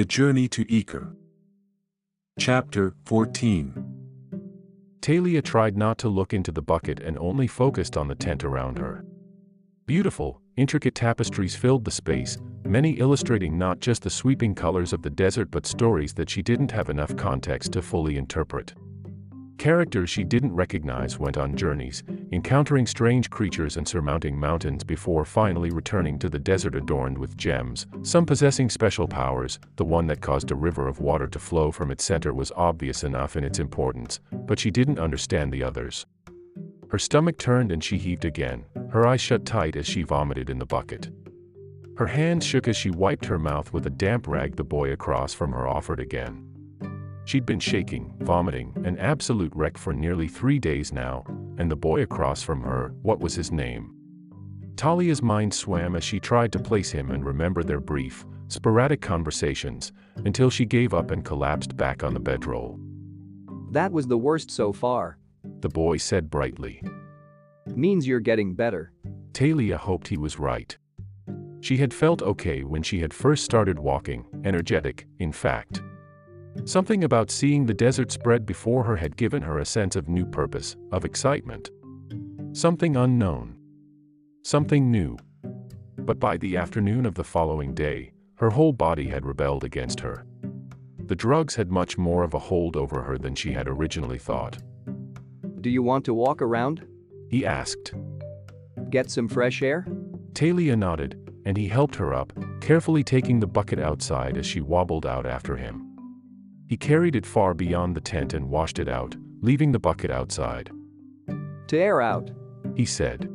The Journey to Ekur. Chapter 14 Talia tried not to look into the bucket and only focused on the tent around her. Beautiful, intricate tapestries filled the space, many illustrating not just the sweeping colors of the desert but stories that she didn't have enough context to fully interpret. Characters she didn't recognize went on journeys, encountering strange creatures and surmounting mountains before finally returning to the desert adorned with gems, some possessing special powers. The one that caused a river of water to flow from its center was obvious enough in its importance, but she didn't understand the others. Her stomach turned and she heaved again, her eyes shut tight as she vomited in the bucket. Her hands shook as she wiped her mouth with a damp rag the boy across from her offered again. She'd been shaking, vomiting, an absolute wreck for nearly three days now, and the boy across from her, what was his name? Talia's mind swam as she tried to place him and remember their brief, sporadic conversations, until she gave up and collapsed back on the bedroll. That was the worst so far. The boy said brightly. Means you're getting better. Talia hoped he was right. She had felt okay when she had first started walking, energetic, in fact. Something about seeing the desert spread before her had given her a sense of new purpose, of excitement. Something unknown. Something new. But by the afternoon of the following day, her whole body had rebelled against her. The drugs had much more of a hold over her than she had originally thought. Do you want to walk around? He asked. Get some fresh air? Talia nodded, and he helped her up, carefully taking the bucket outside as she wobbled out after him. He carried it far beyond the tent and washed it out, leaving the bucket outside. To air out. He said.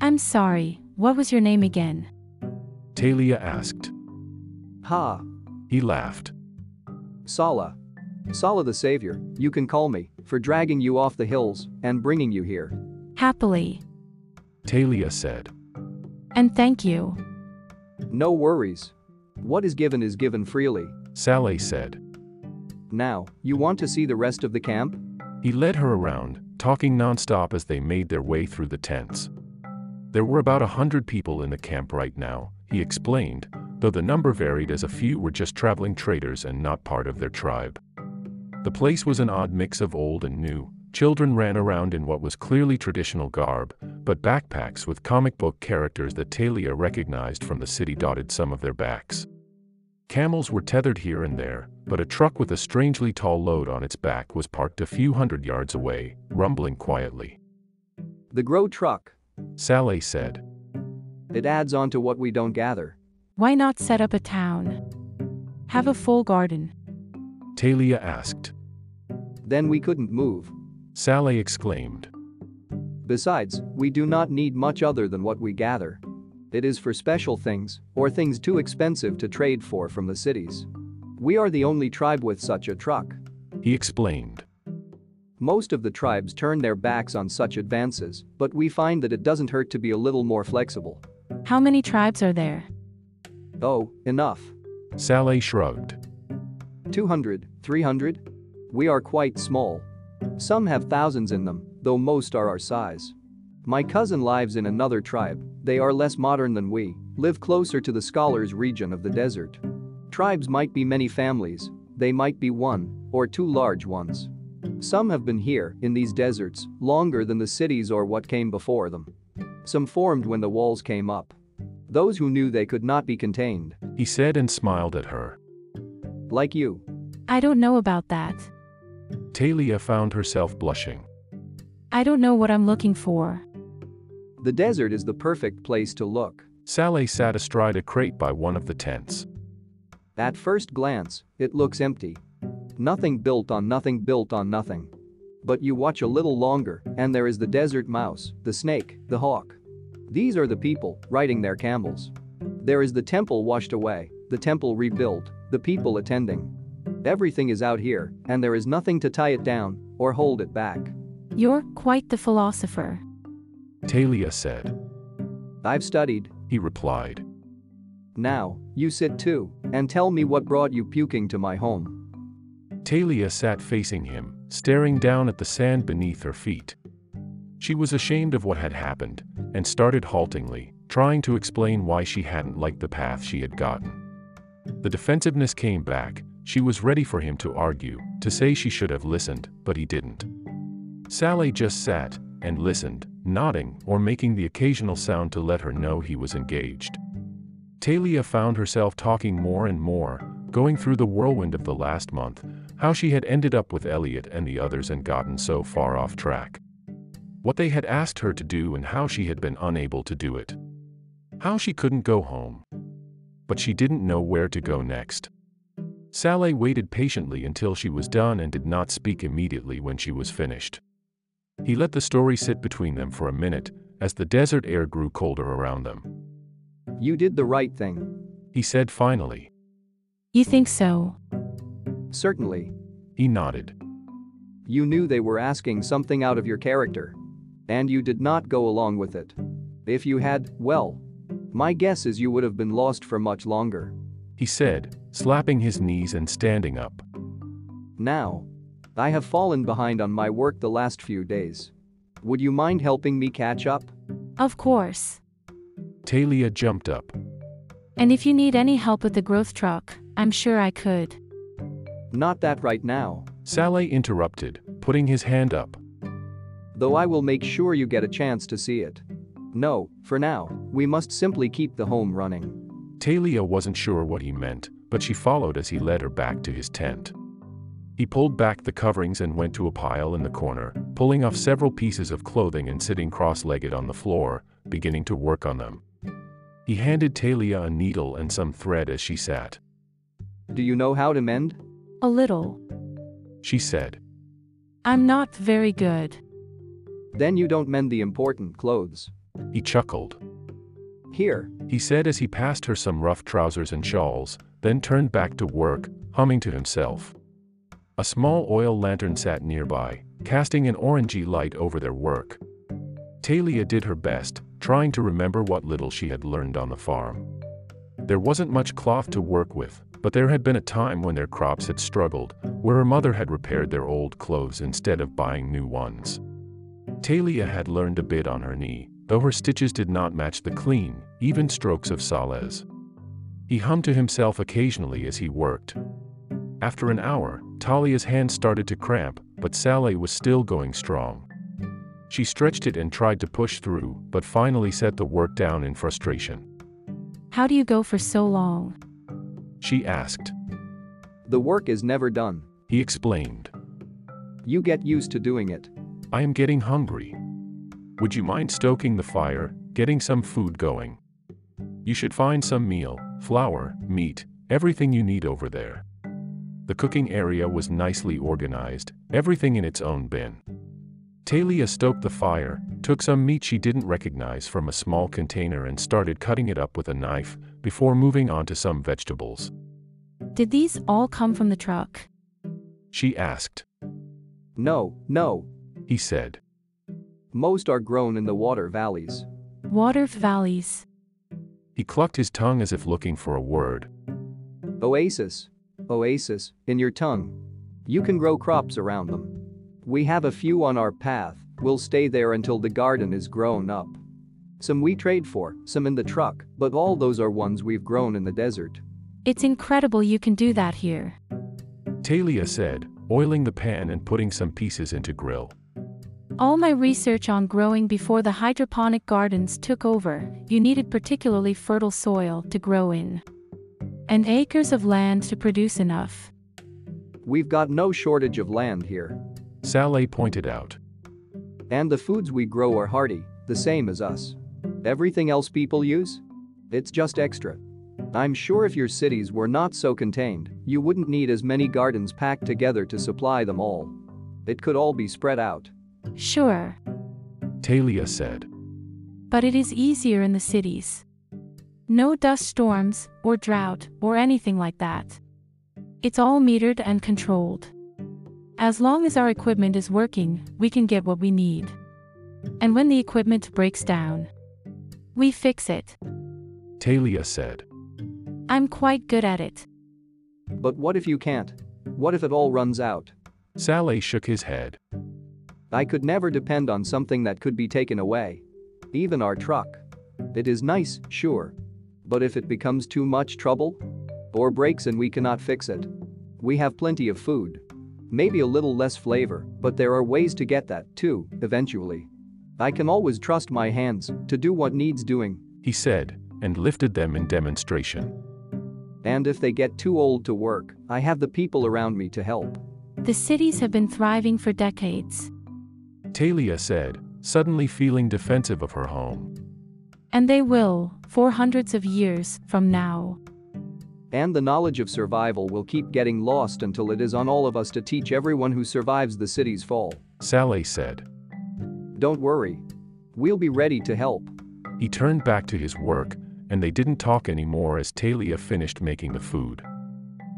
I'm sorry, what was your name again? Talia asked. Ha. He laughed. Saleh. Saleh the Savior, you can call me, for dragging you off the hills and bringing you here. Happily. Talia said. And thank you. No worries. What is given is given freely. Saleh said. Now, you want to see the rest of the camp? He led her around, talking nonstop as they made their way through the tents. There were about a hundred people in the camp right now, he explained, though the number varied as a few were just traveling traders and not part of their tribe. The place was an odd mix of old and new. Children ran around in what was clearly traditional garb, but backpacks with comic book characters that Talia recognized from the city dotted some of their backs. Camels were tethered here and there, but a truck with a strangely tall load on its back was parked a few hundred yards away, rumbling quietly. The grow truck. Saleh said. It adds on to what we don't gather. Why not set up a town? Have a full garden. Talia asked. Then we couldn't move. Saleh exclaimed. Besides, we do not need much other than what we gather. It is for special things, or things too expensive to trade for from the cities. We are the only tribe with such a truck. He explained. Most of the tribes turn their backs on such advances, but we find that it doesn't hurt to be a little more flexible. How many tribes are there? Oh, enough. Saleh shrugged. 200, 300? We are quite small. Some have thousands in them, though most are our size. My cousin lives in another tribe, they are less modern than we, live closer to the scholars region of the desert. Tribes might be many families, they might be one or two large ones. Some have been here, in these deserts, longer than the cities or what came before them. Some formed when the walls came up. Those who knew they could not be contained. He said and smiled at her. Like you. I don't know about that. Talia found herself blushing. I don't know what I'm looking for. The desert is the perfect place to look. Saleh sat astride a crate by one of the tents. At first glance, it looks empty. Nothing built on nothing built on nothing. But you watch a little longer, and there is the desert mouse, the snake, the hawk. These are the people, riding their camels. There is the temple washed away, the temple rebuilt, the people attending. Everything is out here, and there is nothing to tie it down or hold it back. You're quite the philosopher. Talia said. I've studied, he replied. Now, you sit too, and tell me what brought you puking to my home. Talia sat facing him, staring down at the sand beneath her feet. She was ashamed of what had happened, and started haltingly, trying to explain why she hadn't liked the path she had gotten. The defensiveness came back, she was ready for him to argue, to say she should have listened, but he didn't. Saleh just sat and listened, nodding or making the occasional sound to let her know he was engaged. Talia found herself talking more and more, going through the whirlwind of the last month, how she had ended up with Elliot and the others and gotten so far off track. What they had asked her to do and how she had been unable to do it. How she couldn't go home. But she didn't know where to go next. Saleh waited patiently until she was done and did not speak immediately when she was finished. He let the story sit between them for a minute, as the desert air grew colder around them. You did the right thing. He said finally. You think so? Certainly. He nodded. You knew they were asking something out of your character. And you did not go along with it. If you had, well, my guess is you would have been lost for much longer. He said, slapping his knees and standing up. Now. I have fallen behind on my work the last few days. Would you mind helping me catch up? Of course. Talia jumped up. And if you need any help with the growth truck, I'm sure I could. Not that right now. Saleh interrupted, putting his hand up. Though I will make sure you get a chance to see it. No, for now, we must simply keep the home running. Talia wasn't sure what he meant, but she followed as he led her back to his tent. He pulled back the coverings and went to a pile in the corner, pulling off several pieces of clothing and sitting cross-legged on the floor, beginning to work on them. He handed Talia a needle and some thread as she sat. Do you know how to mend? A little. She said. I'm not very good. Then you don't mend the important clothes. He chuckled. Here, He said as he passed her some rough trousers and shawls, then turned back to work, humming to himself. A small oil lantern sat nearby, casting an orangey light over their work. Talia did her best, trying to remember what little she had learned on the farm. There wasn't much cloth to work with, but there had been a time when their crops had struggled, where her mother had repaired their old clothes instead of buying new ones. Talia had learned a bit on her knee, though her stitches did not match the clean, even strokes of Saleh's. He hummed to himself occasionally as he worked. After an hour, Talia's hand started to cramp, but Saleh was still going strong. She stretched it and tried to push through, but finally set the work down in frustration. How do you go for so long? She asked. the work is never done. He explained. You get used to doing it. I am getting hungry. Would you mind stoking the fire, getting some food going? You should find some meal, flour, meat, everything you need over there. The cooking area was nicely organized, everything in its own bin. Talia stoked the fire, took some meat she didn't recognize from a small container and started cutting it up with a knife, before moving on to some vegetables. Did these all come from the truck? She asked. No, no. He said. Most are grown in the water valleys. Water valleys. He clucked his tongue as if looking for a word. Oasis. Oasis, in your tongue. You can grow crops around them. We have a few on our path, we'll stay there until the garden is grown up. Some we trade for, some in the truck, but all those are ones we've grown in the desert. It's incredible you can do that here. Talia said, oiling the pan and putting some pieces into grill. All my research on growing before the hydroponic gardens took over, you needed particularly fertile soil to grow in. And acres of land to produce enough. We've got no shortage of land here. Saleh pointed out. And the foods we grow are hardy, the same as us. Everything else people use? It's just extra. I'm sure if your cities were not so contained, you wouldn't need as many gardens packed together to supply them all. It could all be spread out. Sure, Talia said. but it is easier in the cities. No dust storms, or drought, or anything like that. It's all metered and controlled. As long as our equipment is working, we can get what we need. And when the equipment breaks down, we fix it. Talia said. I'm quite good at it. But what if you can't? What if it all runs out? Saleh shook his head. I could never depend on something that could be taken away. Even our truck. It is nice, sure. But if it becomes too much trouble? Or breaks and we cannot fix it. We have plenty of food. Maybe a little less flavor, but there are ways to get that, too, eventually. I can always trust my hands to do what needs doing. He said, and lifted them in demonstration. And if they get too old to work, I have the people around me to help. The cities have been thriving for decades. Talia said, suddenly feeling defensive of her home. And they will, for hundreds of years from now. And the knowledge of survival will keep getting lost until it is on all of us to teach everyone who survives the city's fall. Saleh said. Don't worry. We'll be ready to help. He turned back to his work, and they didn't talk anymore as Talia finished making the food.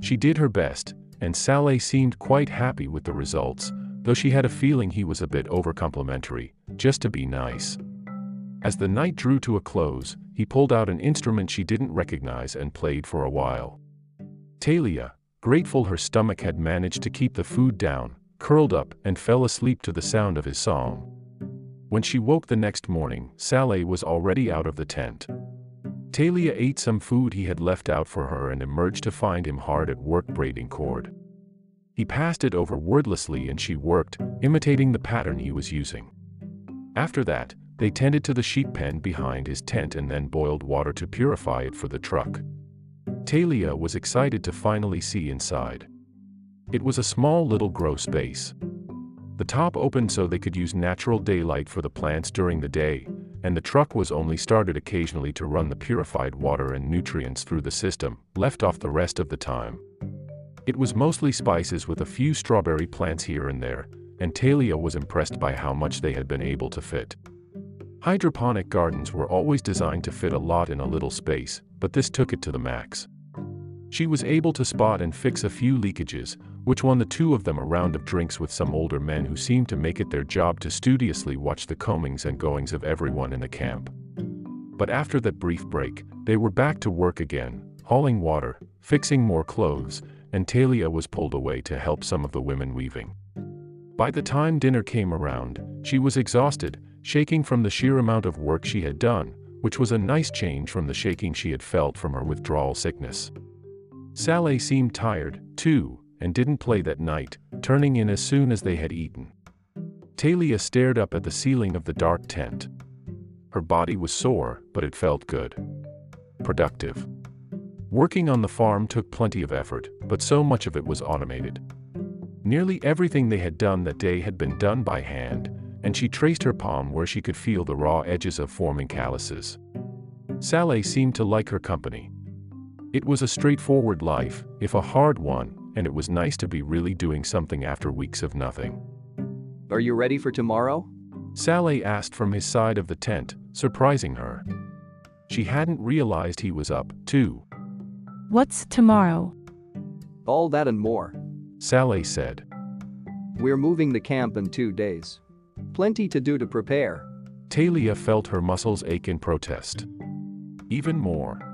She did her best, and Saleh seemed quite happy with the results, though she had a feeling he was a bit overcomplimentary, just to be nice. As the night drew to a close, he pulled out an instrument she didn't recognize and played for a while. Talia, grateful her stomach had managed to keep the food down, curled up and fell asleep to the sound of his song. When she woke the next morning, Saleh was already out of the tent. Talia ate some food he had left out for her and emerged to find him hard at work braiding cord. He passed it over wordlessly and she worked, imitating the pattern he was using. After that, they tended to the sheep pen behind his tent and then boiled water to purify it for the truck. Talia was excited to finally see inside. It was a small little grow space. The top opened so they could use natural daylight for the plants during the day, and the truck was only started occasionally to run the purified water and nutrients through the system, left off the rest of the time. It was mostly spices with a few strawberry plants here and there, and Talia was impressed by how much they had been able to fit. Hydroponic gardens were always designed to fit a lot in a little space, but this took it to the max. She was able to spot and fix a few leakages, which won the two of them a round of drinks with some older men who seemed to make it their job to studiously watch the comings and goings of everyone in the camp. But after that brief break, they were back to work again, hauling water, fixing more clothes, and Talia was pulled away to help some of the women weaving. By the time dinner came around, she was exhausted, shaking from the sheer amount of work she had done, which was a nice change from the shaking she had felt from her withdrawal sickness. Saleh seemed tired, too, and didn't play that night, turning in as soon as they had eaten. Talia stared up at the ceiling of the dark tent. Her body was sore, but it felt good. Productive. Working on the farm took plenty of effort, but so much of it was automated. Nearly everything they had done that day had been done by hand, and she traced her palm where she could feel the raw edges of forming calluses. Saleh seemed to like her company. It was a straightforward life, if a hard one, and it was nice to be really doing something after weeks of nothing. Are you ready for tomorrow? Saleh asked from his side of the tent, surprising her. She hadn't realized he was up, too. What's tomorrow? All that and more. Saleh said. We're moving the camp in two days. Plenty to do to prepare. Talia felt her muscles ache in protest. Even more.